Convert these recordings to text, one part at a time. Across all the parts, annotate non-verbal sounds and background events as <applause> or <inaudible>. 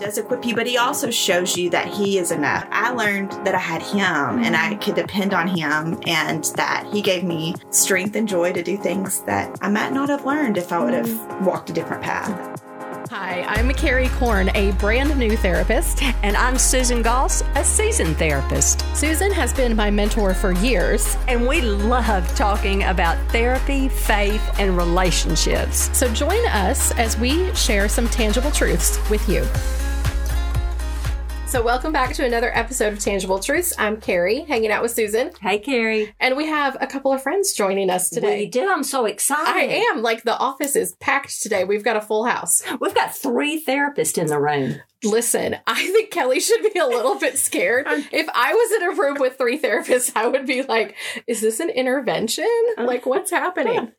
does equip you, but he also shows you that he is enough. I learned that I had him and I could depend on him and that he gave me strength and joy to do things that I might not have learned if I would have walked a different path. Hi, I'm Carrie Korn, a brand new therapist. And I'm Susan Goss, a seasoned therapist. Susan has been my mentor for years. And we love talking about therapy, faith, and relationships. So join us as we share some tangible truths with you. So, welcome back to another episode of Tangible Truths. I'm Carrie, hanging out with Susan. Hey, Carrie. And we have a couple of friends joining us today. We do. I'm so excited. I am. Like, the office is packed today. We've got a full house. We've got three therapists in the room. Listen, I think Kelly should be a little bit scared. if I was in a room with three therapists, I would be like, is this an intervention? Like, what's happening?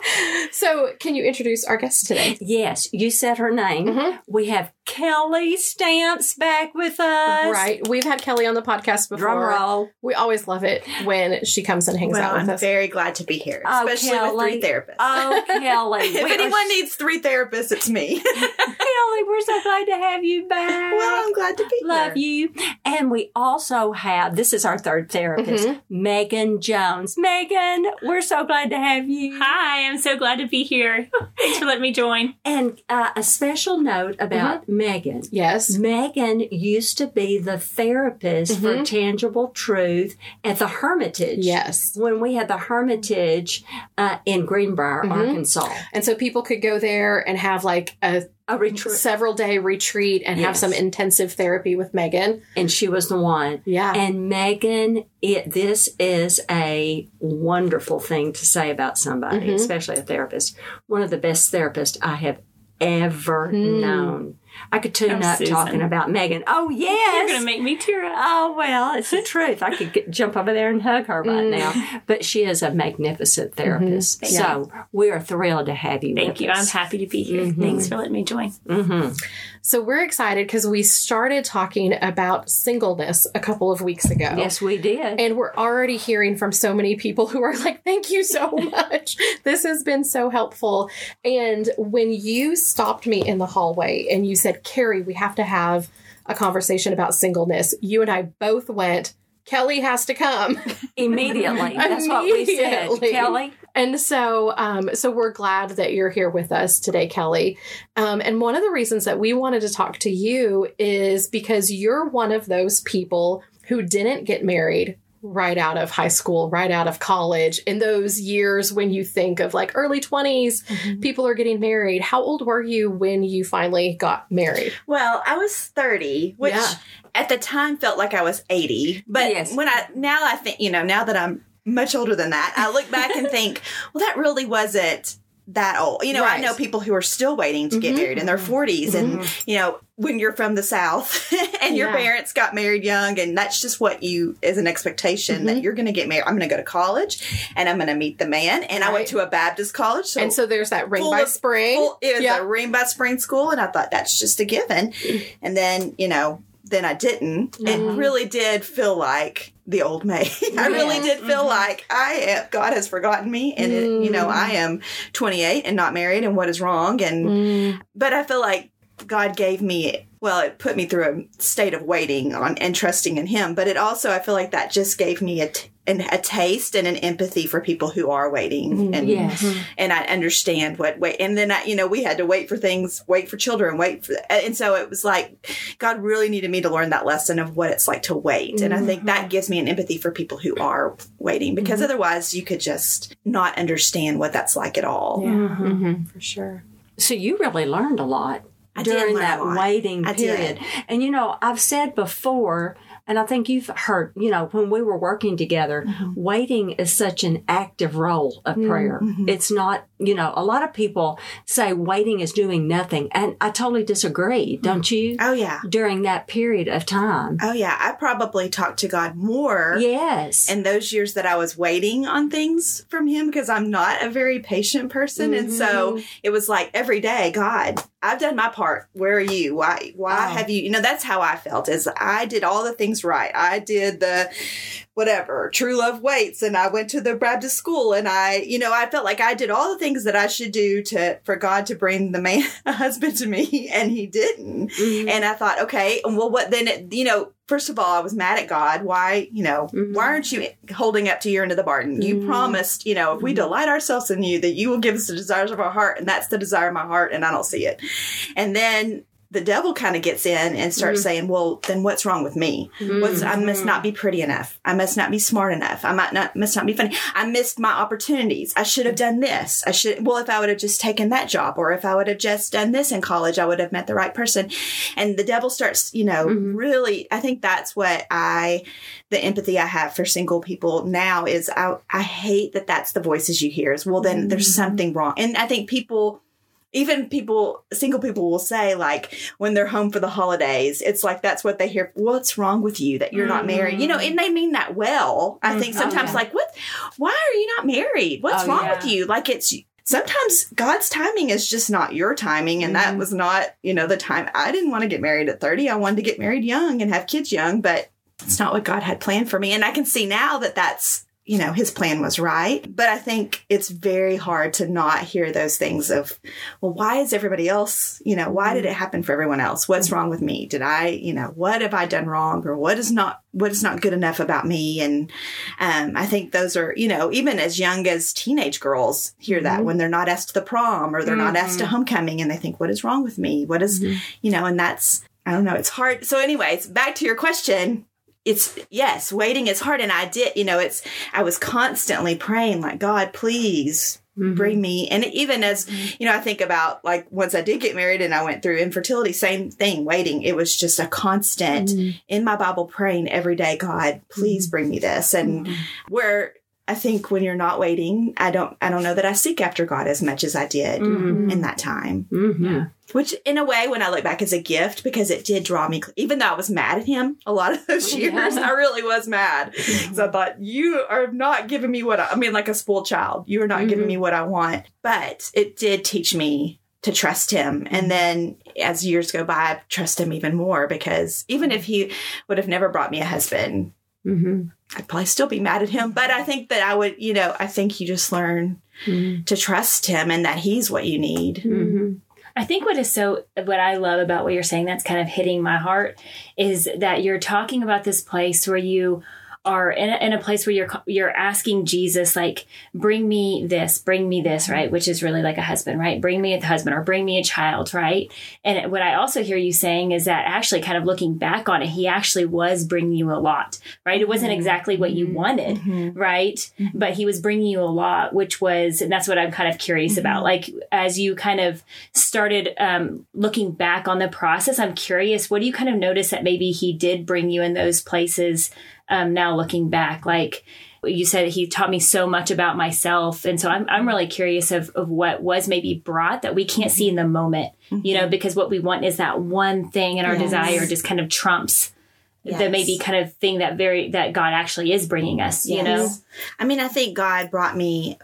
<laughs> so, can you introduce our guest today? Yes, you said her name. Mm-hmm. We have Kelly Stamps back with us. Right. We've had Kelly on the podcast before. Drum roll. We always love it when she comes and hangs well, out with I'm us. very glad to be here, oh, especially Kelly. with three therapists. Oh, Kelly. <laughs> if anyone are... needs three therapists, it's me. <laughs> Kelly, we're so glad to have you back. Well, I'm glad to be Love here. Love you. And we also have, this is our third therapist, mm-hmm. Megan Jones. Megan, we're so glad to have you. Hi, I'm so glad to be here. <laughs> Thanks for letting me join. And uh, a special note about mm-hmm. Megan. Yes. Megan used to be the therapist mm-hmm. for Tangible Truth at the Hermitage. Yes. When we had the Hermitage uh, in Greenbrier, mm-hmm. Arkansas. And so people could go there and have like a a retreat. several day retreat and yes. have some intensive therapy with Megan. And she was the one. Yeah. And Megan, it, this is a wonderful thing to say about somebody, mm-hmm. especially a therapist. One of the best therapists I have ever mm. known. I could tune oh, up Susan. talking about Megan. Oh yes, you're going to make me tear up. Oh well, it's the truth. I could get, jump over there and hug her right mm. now. But she is a magnificent mm-hmm. therapist. Mm-hmm. So yeah. we are thrilled to have you. Thank you. Us. I'm happy to be here. Mm-hmm. Thanks for letting me join. Mm-hmm. So we're excited because we started talking about singleness a couple of weeks ago. Yes, we did. And we're already hearing from so many people who are like, "Thank you so <laughs> much. this has been so helpful." And when you stopped me in the hallway and you said, "Carrie, we have." to have a conversation about singleness. You and I both went, Kelly has to come <laughs> immediately. <laughs> That's immediately. what we said, Kelly. And so, um, so we're glad that you're here with us today, Kelly. Um, and one of the reasons that we wanted to talk to you is because you're one of those people who didn't get married right out of high school, right out of college, in those years when you think of like early 20s, mm-hmm. people are getting married. How old were you when you finally got married? Well, I was 30, which yeah. at the time felt like I was 80. But yes. when I, now I think, you know, now that I'm much older than that, I look back and <laughs> think, well, that really wasn't that old. You know, right. I know people who are still waiting to mm-hmm. get married in their 40s mm-hmm. and you know, when you're from the south <laughs> and your yeah. parents got married young and that's just what you is an expectation mm-hmm. that you're going to get married. I'm going to go to college and I'm going to meet the man and right. I went to a Baptist college. So and so there's that ring by of, spring. Full, it was yep. a ring by spring school and I thought that's just a given. And then, you know, then I didn't. Mm-hmm. It really did feel like the old May. <laughs> I really did feel mm-hmm. like I am, God has forgotten me, and it, you know I am 28 and not married, and what is wrong? And mm. but I feel like God gave me well, it put me through a state of waiting on and trusting in Him, but it also I feel like that just gave me a, t- an, a taste and an empathy for people who are waiting, mm-hmm. and yes. and I understand what wait. And then I, you know, we had to wait for things, wait for children, wait for, and so it was like God really needed me to learn that lesson of what it's like to wait, mm-hmm. and I think that mm-hmm. gives me an empathy for people who are waiting because mm-hmm. otherwise you could just not understand what that's like at all. Yeah, mm-hmm. for sure. So you really learned a lot I during that waiting I period. Did. And you know, I've said before and I think you've heard, you know, when we were working together, mm-hmm. waiting is such an active role of prayer. Mm-hmm. It's not, you know, a lot of people say waiting is doing nothing. And I totally disagree, mm-hmm. don't you? Oh, yeah. During that period of time. Oh, yeah. I probably talked to God more. Yes. In those years that I was waiting on things from Him because I'm not a very patient person. And so mm-hmm. it was like every day, God, I've done my part. Where are you? Why, why oh. have you, you know, that's how I felt is I did all the things right. I did the whatever, True Love Waits, and I went to the Baptist school, and I, you know, I felt like I did all the things that I should do to for God to bring the man <laughs> a husband to me, and He didn't. Mhm. And I thought, okay, well, what then? It, you know, first of all, I was mad at God. Why, you know, Mhm. why aren't you holding up to your end of the bargain? You Mhm. promised, you know, if we Mhm. delight ourselves in you, that you will give us the desires of our heart, and that's the desire of my heart, and I don't see it. And then the devil kind of gets in and starts Mhm. saying, well, then what's wrong with me? What's, I must not be pretty enough. I must not be smart enough. I might not must not be funny. I missed my opportunities. I should have done this. I should well if I would have just taken that job or if I would have just done this in college, I would have met the right person. And the devil starts, you know, Mhm. really I think that's what I the empathy I have for single people now is I I hate that that's the voices you hear. Is well then there's Mhm. something wrong. And I think people even people single people will say like when they're home for the holidays it's like that's what they hear what's wrong with you that you're not married you know and they mean that well i think Mhm. Oh, sometimes yeah. like what why are you not married what's Oh, wrong yeah. with you like it's sometimes god's timing is just not your timing and that Mhm. was not you know the time i didn't want to get married at 30 i wanted to get married young and have kids young but it's not what god had planned for me and i can see now that that's you know his plan was right. But i think it's very hard to not hear those things of well why is everybody else you know why did it happen for everyone else? What's wrong with me? Did i you know what have i done wrong or what is not what is not good enough about me? And um, i think those are you know even as young as teenage girls hear that Mhm. when they're not asked to the prom or they're not asked to homecoming and they think what is wrong with me? What is- Mhm. you know and that's i don't know it's hard. So anyways back to your question it's yes waiting is hard and i did you know it's i was constantly praying like god please Mhm. bring me and even as you know i think about like once i did get married and i went through infertility same thing waiting it was just a constant Mhm. in my bible praying every day god please bring me this and Mhm. where i think when you're not waiting i don't i don't know that i seek after god as much as i did Mhm. in that time Mhm. which in a way when i look back is a gift because it did draw me even though i was mad at him a lot of those <laughs> years Yeah. i really was mad because i thought you are not giving me what I, I mean like a spoiled child you are not giving Mhm. me what i want but it did teach me to trust him and then as years go by i trust him even more because even if he would have never brought me a husband Mhm. i'd probably still be mad at him but i think that i would you know i think you just learn Mhm. to trust him and that he's what you need Mhm. I think what is so what I love about what you're saying that's kind of hitting my heart is that you're talking about this place where you are in a, in a place where you're you're asking Jesus like bring me this bring me this right? Which is really like a husband right? Bring me a husband or bring me a child right? And what I also hear you saying is that actually kind of looking back on it he actually was bringing you a lot right? It wasn't mm-hmm. exactly what you mm-hmm. wanted mm-hmm. right? But he was bringing you a lot which was and that's what i'm kind of curious about. Like as you kind of started um, looking back on the process i'm curious what do you kind of notice that maybe he did bring you in those places um, now looking back like you said he taught me so much about myself. And so i'm, I'm really curious of, of what was maybe brought that we can't see in the moment you know because what we want is that one thing and our Yes. desire just kind of trumps the maybe kind of thing that very that god actually is bringing us you know? I mean, I think God brought me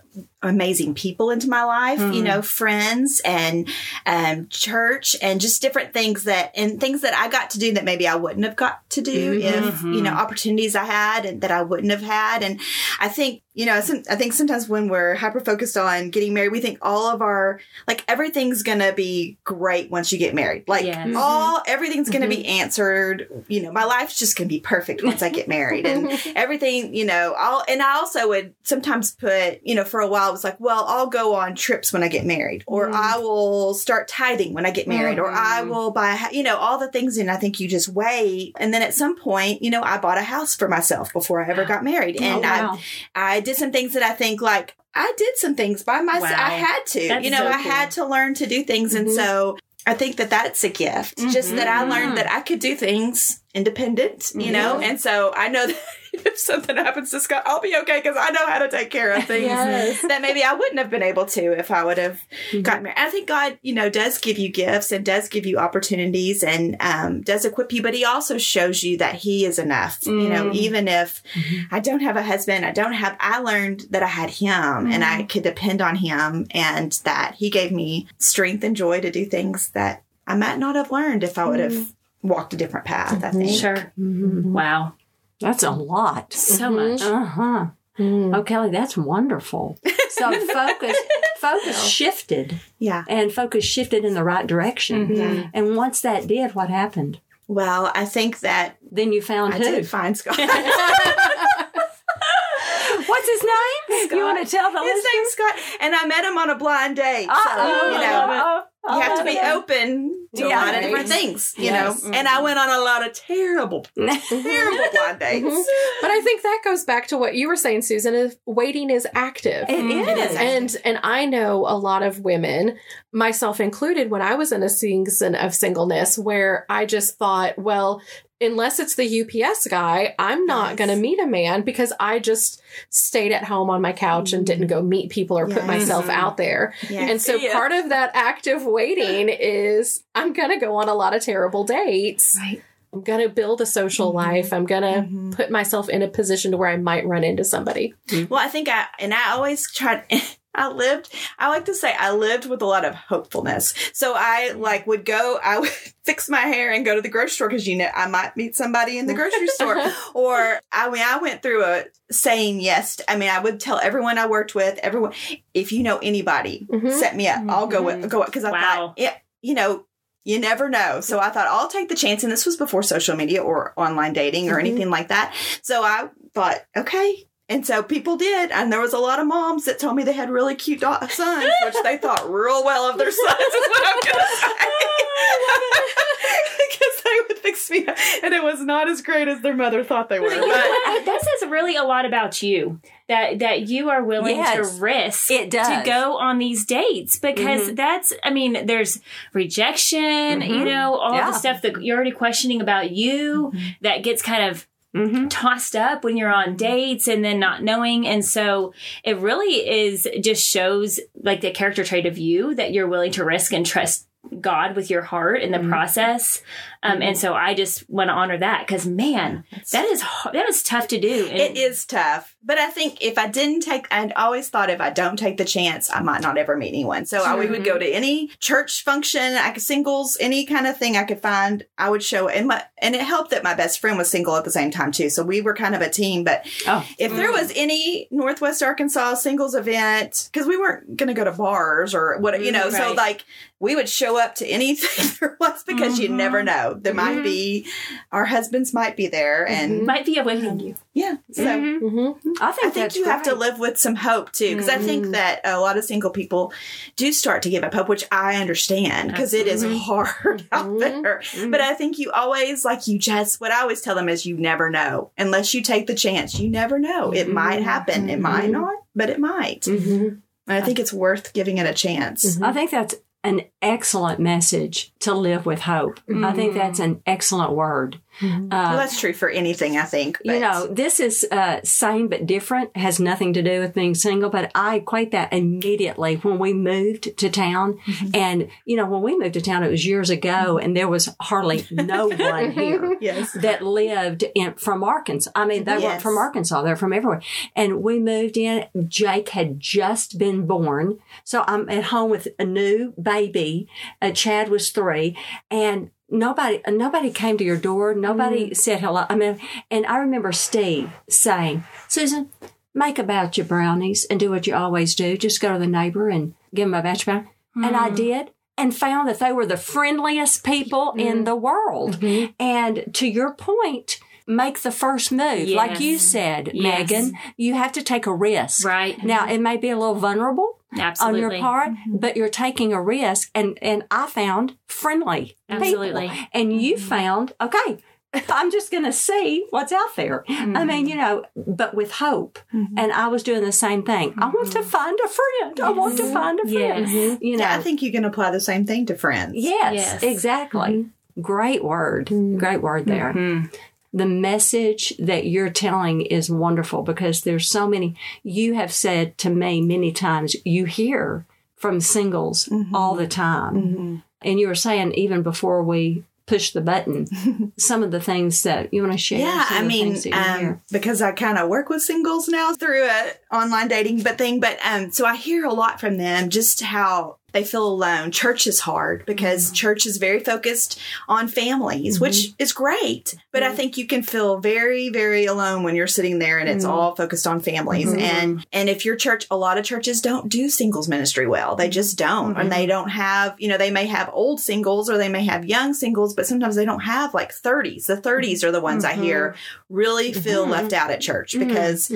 amazing people into my life, you Mm-hmm. know, friends and um, church and just different things that, and things that I got to do that maybe I wouldn't have got to do Mm-hmm. if, you know, opportunities I had and that I wouldn't have had. And I think, you know, some, I think sometimes when we're hyper focused on getting married, we think all of our, like, everything's going to be great once you get married. Like, Yes. all, everything's going to be answered. You know, my life's just to be perfect once I get married. And <laughs> everything, you know, I'll, and I also would sometimes put, you know, for a while, was like, well, I'll go on trips when I get married, or mm. I will start tithing when I get married, or I mm-hmm. will buy, you know, all the things. And I think you just wait. And then at some point, you know, I bought a house for myself before I ever <gasps> got married. Oh, And wow. I, I did some things that I think like, I did some things by myself. Wow. I had to, That's you know, so I cool. had to learn to do things. And Mhm. so I think that that's a gift. Just that I learned mm-hmm. that I could do things independent, you know? Mm-hmm. And so I know <laughs> that if something happens to Scott, I'll be okay because I know how to take care of <laughs> things Yes. that maybe I wouldn't have been able to if I would have mm-hmm. gotten married. I think God, you know, does give you gifts and does give you opportunities and um, does equip you, but He also shows you that He is enough. You know, Mm. even if mm-hmm. I don't have a husband, I don't have, I learned that I had Him and I mm. could depend on Him and that He gave me strength and joy to do things that I might not have learned if I would have mm. Walked a different path, I think. Sure. Mhm. Wow. That's a lot. So much. Uh huh. Mm. Oh, Kelly, that's wonderful. So <laughs> focus, focus <laughs> shifted, Yeah. and focus shifted in the right direction. Mhm. And once that did, what happened? Well, I think that Then you found I who? did find Scott. <laughs> What's his name? You want to tell the His listeners? name's Scott, and I met him on a blind date. So Uh-oh, you know, love it. I you have to be it. open to Yeah. a lot of different things, you Yes. know. And I went on a lot of terrible, <laughs> terrible blind dates. Mhm. But I think that goes back to what you were saying, Susan. Is waiting is active. It It is. is. and and I know a lot of women, myself included, when I was in a season of singleness where I just thought, well, unless it's the UPS guy, I'm not Yes. going to meet a man because I just stayed at home on my couch and didn't go meet people or put myself out there. Yeah. And so Yeah. part of that active waiting is I'm going to go on a lot of terrible dates. Right. I'm going to build a social Mhm. life. I'm going to Mhm. put myself in a position to where I might run into somebody. Well, I think I and I always tried. <laughs> I lived. I like to say I lived with a lot of hopefulness. So I like would go. I would <laughs> fix my hair and go to the grocery store because you know I might meet somebody in the grocery store. <laughs> Or I mean, I went through a saying yes. I mean, I would tell everyone I worked with, everyone, if you know anybody, Mhm. set me up. I'll go with go because I Wow. thought, yeah, you know. You never know. So I thought I'll take the chance. And this was before social media or online dating or Mhm. anything like that. So I thought, okay. And so people did. And there was a lot of moms that told me they had really cute da- sons, which they thought real well of their sons, <laughs> is what I'm going to say. <laughs> Because they would fix me up. And it was not as great as their mother thought they were. But you know But what? that says really a lot about you that that you are willing Yes. to risk It does. to go on these dates because that's I mean there's rejection you Mhm. know all Yeah. the stuff that you're already questioning about you that gets kind of Mm-hmm. tossed up when you're on dates and then not knowing. And so it really is just shows like the character trait of you that you're willing to risk and trust God with your heart in the process um, and so I just want to honor that because man that is that is tough to do and it is tough. But I think if I didn't take, I'd always thought if I don't take the chance, I might not ever meet anyone. So I, we would go to any church function, I could singles, any kind of thing I could find. I would show, and my and it helped that my best friend was single at the same time too. So we were kind of a team. But Oh. if there mm-hmm. was any Northwest Arkansas singles event, because we weren't going to go to bars or what, you know, so mm-hmm, like we would show up to anything <laughs> there was because you never mm-hmm. know. There might mm-hmm. be our husbands might be there, mm-hmm. and might be awaiting you yeah, so. Mm-hmm. mm-hmm. I think, I think that's you have to live with some hope too, because I think that a lot of single people do start to give up hope, which I understand because it is hard <laughs> out there. But I think you always, like you just, what I always tell them is you never know unless you take the chance. You never know. It might happen. It might not, but it might. Mm-hmm. I think it's worth giving it a chance. I think that's an excellent message to live with hope. I think mm-hmm. that's an excellent word. Well, Uh, that's true for anything, I think. you know, this is uh, same but different, has nothing to do with being single, but I equate that immediately when we moved to town. And, you know, when we moved to town, it was years ago, and there was hardly no <laughs> one here. <laughs> yes. that lived in from Arkansas. I mean, they weren't from Arkansas; they're from everywhere. And we moved in. Jake had just been born, so I'm at home with a new baby. Uh, Chad was three, and nobody nobody came to your door. Nobody mm-hmm. said hello. I mean, and I remember Steve saying, "Susan." Make a batch of brownies and do what you always do. Just go to the neighbor and give them a batch of brownies. And I hmm. did and found that they were the friendliest people in mm-hmm. the world. Mm-hmm. And to your point, make the first move. Like you said, Yes. Megan, you have to take a risk. right Now, it may be a little vulnerable absolutely on your part, mm-hmm. but you're taking a risk. And, and I found friendly Absolutely. people. And you mm-hmm. found, okay, <laughs> I'm just going to see what's out there. I mean, mm-hmm. you know, but with hope. And I was doing the same thing. I want to find a friend. I want to find a friend. Yes. You know, Yeah, I think you can apply the same thing to friends. Yes, Yes. exactly. Great word. Great word there. The message that you're telling is wonderful because there's so many. You have said to me many times, you hear from singles all the time. And you were saying, even before we push the button, <laughs> some of the things that you want to share. Yeah, I mean, things that you um, because I kind of work with singles now through a online dating but thing, but um, so I hear a lot from them just how they feel alone. Church is hard because mm-hmm. church is very focused on families, which mm-hmm. is great. But I mm-hmm. think you can feel very, very alone when you're sitting there and it's all focused on families. And and if your church, a lot of churches don't do singles ministry well. They just don't, and they don't have. You know, they may have old singles or they may have young singles, but sometimes they don't have like 30s. The 30s are the ones I hear really feel left out at church because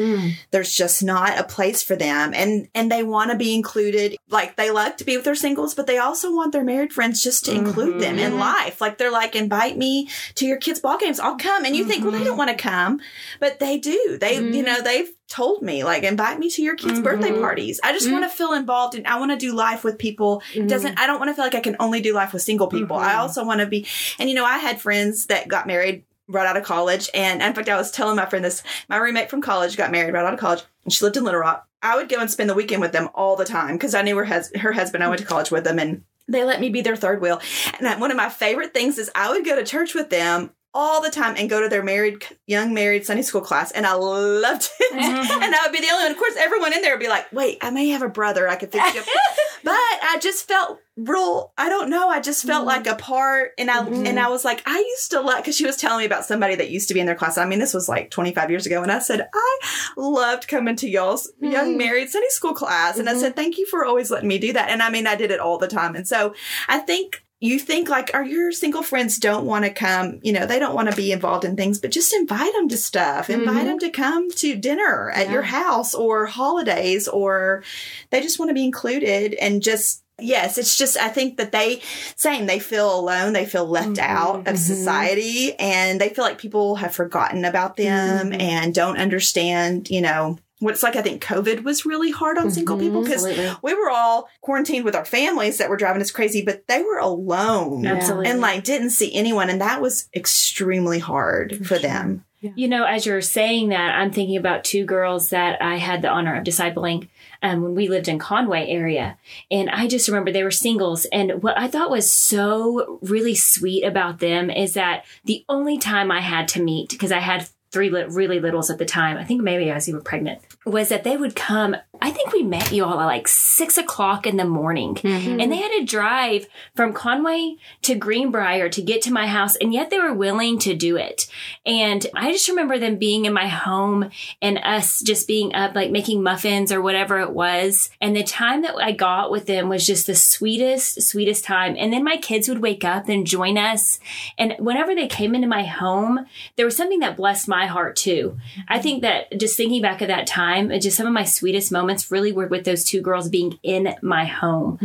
there's just not a place for them and and they want to be included like they like to be with their singles but they also want their married friends just to include them in mm-hmm. life. Like they're like invite me to your kids ball games. I'll come. And you think well they mm-hmm. don't want to come. But they do. They you mm-hmm. know they've told me like invite me to your kids birthday parties. I just want to feel involved and i want to do life with people. It doesn't i don't want to feel like i can only do life with single people. I also want to be and you know i had friends that got married right out of college. And in fact, I was telling my friend this, my roommate from college got married right out of college and she lived in Little Rock. I would go and spend the weekend with them all the time because I knew her, hus- her husband. I went to college with them and they let me be their third wheel. And one of my favorite things is I would go to church with them all the time and go to their married, young married Sunday school class. And I loved it. <laughs> Mm-hmm. and I would be the only one. Of course, everyone in there would be like, wait, I may have a brother I could fix you up. <laughs> but I just felt real, I don't know. I just felt like mm-hmm. a part. And I, mm-hmm. and I was like, I used to like, cause she was telling me about somebody that used to be in their class. I mean, this was like 25 years ago. And I said, I loved coming to y'all's young married Sunday school class. And I said, thank you for always letting me do that. And I mean, I did it all the time. And so I think you think like, are your single friends don't want to come, you know, they don't want to be involved in things, but just invite them to stuff. Mm-hmm. Invite them to come to dinner at your house or holidays, or they just want to be included and just, yes, it's just, I think that they, same, they feel alone. They feel left mm-hmm. out of mm-hmm. society and they feel like people have forgotten about them and don't understand, you know, what it's like. I think COVID was really hard on single people because we were all quarantined with our families that were driving us crazy, but they were alone Absolutely. and like didn't see anyone. And that was extremely hard for them. You know, as you're saying that, I'm thinking about two girls that I had the honor of discipling um, when we lived in Conway area. And I just remember they were singles. And what I thought was so really sweet about them is that the only time I had to meet, because I had three li- really littles at the time, I think maybe I was even pregnant, was that they would come. I think we met you all at like six o'clock in the morning. Mm-hmm. And they had to drive from Conway to Greenbrier to get to my house. And yet they were willing to do it. And I just remember them being in my home and us just being up, like making muffins or whatever it was. And the time that I got with them was just the sweetest, sweetest time. And then my kids would wake up and join us. And whenever they came into my home, there was something that blessed my heart too. I think that just thinking back at that time, just some of my sweetest moments really were with those two girls being in my home.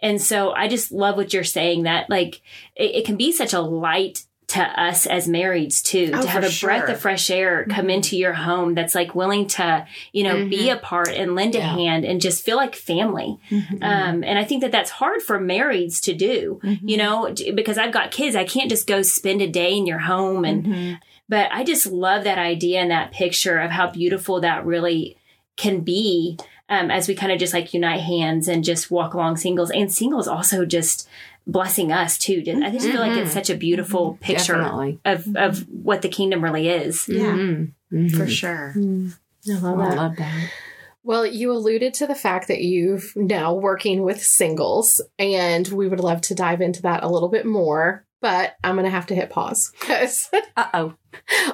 And so I just love what you're saying that like it, it can be such a light to us as marrieds too Oh, to have a breath sure. Mm-hmm. of fresh air come into your home that's like willing to you know be a part and lend a hand and just feel like family Mm-hmm. um, and i think that that's hard for marrieds to do Mm-hmm. you know because i've got kids i can't just go spend a day in your home and Mm-hmm. but i just love that idea and that picture of how beautiful that really can be um, as we kind of just like unite hands and just walk along singles and singles also just blessing us too. I just feel like it's such a beautiful picture Definitely. of, of what the kingdom really is. Yeah, Mhm. for sure. I love I that. love that. Well, you alluded to the fact that you've now working with singles, and we would love to dive into that a little bit more. But I'm going to have to hit pause because <laughs> Uh oh.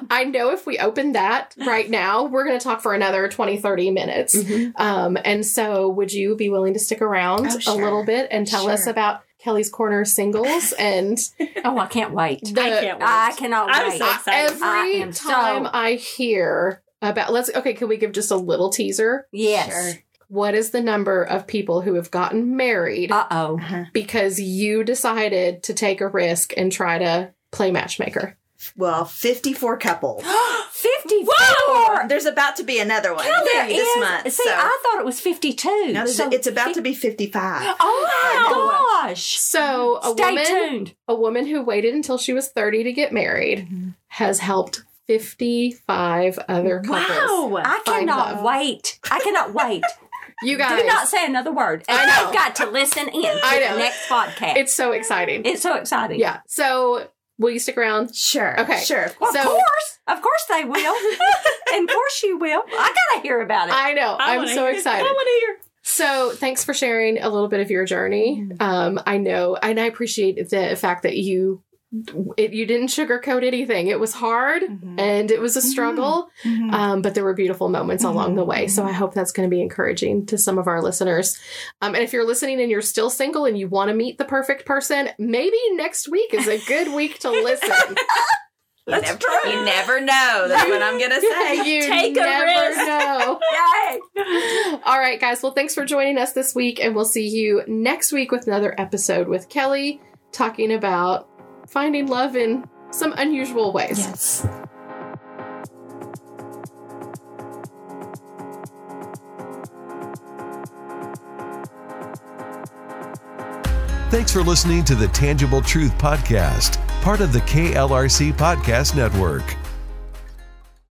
I know if we open that right now, we're going to talk for another 20, 30 minutes. Um, and so, would you be willing to stick around Oh, a little bit and tell us about Kelly's Korner singles <laughs> and Oh, I can't wait. the, I can't wait. I cannot I'm wait. so excited. every I am so- time I hear about let's okay, can we give just a little teaser? yes. Sure. What is the number of people who have gotten married Uh oh. because you decided to take a risk and try to play matchmaker? Well, 54 couples. <gasps> 54. <gasps> There's about to be another one There this is- month. See, so. I thought it was 52. No, there's- So it's about to be 55. Oh my gosh. So a Stay woman tuned. a woman who waited until she was 30 to get married has helped 55 other couples. Wow. I Find cannot love. wait. I cannot wait. <laughs> You guys, Do not say another word. And I know. I've got to listen in to I know. the next podcast. it's so exciting. it's so exciting. yeah. So will you stick around? Sure. Okay. Sure. Well, So- of course. Of course they will. and <laughs> of course you will. I got to hear about it. I know. I I'm so hear. excited. I want to hear. So, thanks for sharing a little bit of your journey. Um, I know, and I appreciate the fact that you it, you didn't sugarcoat anything. It was hard Mhm. and it was a struggle, Mhm. um, but there were beautiful moments along the way. So I hope that's going to be encouraging to some of our listeners. Um, and if you're listening and you're still single and you want to meet the perfect person, maybe next week is a good week to listen. <laughs> You never, you never know. That's what I'm gonna say. you <laughs> Take a never risk. know. <laughs> Yay! All right, guys. Well, thanks for joining us this week, and we'll see you next week with another episode with Kelly talking about finding love in some unusual ways. Yes. Thanks for listening to the Tangible Truth Podcast, part of the KLRC Podcast Network.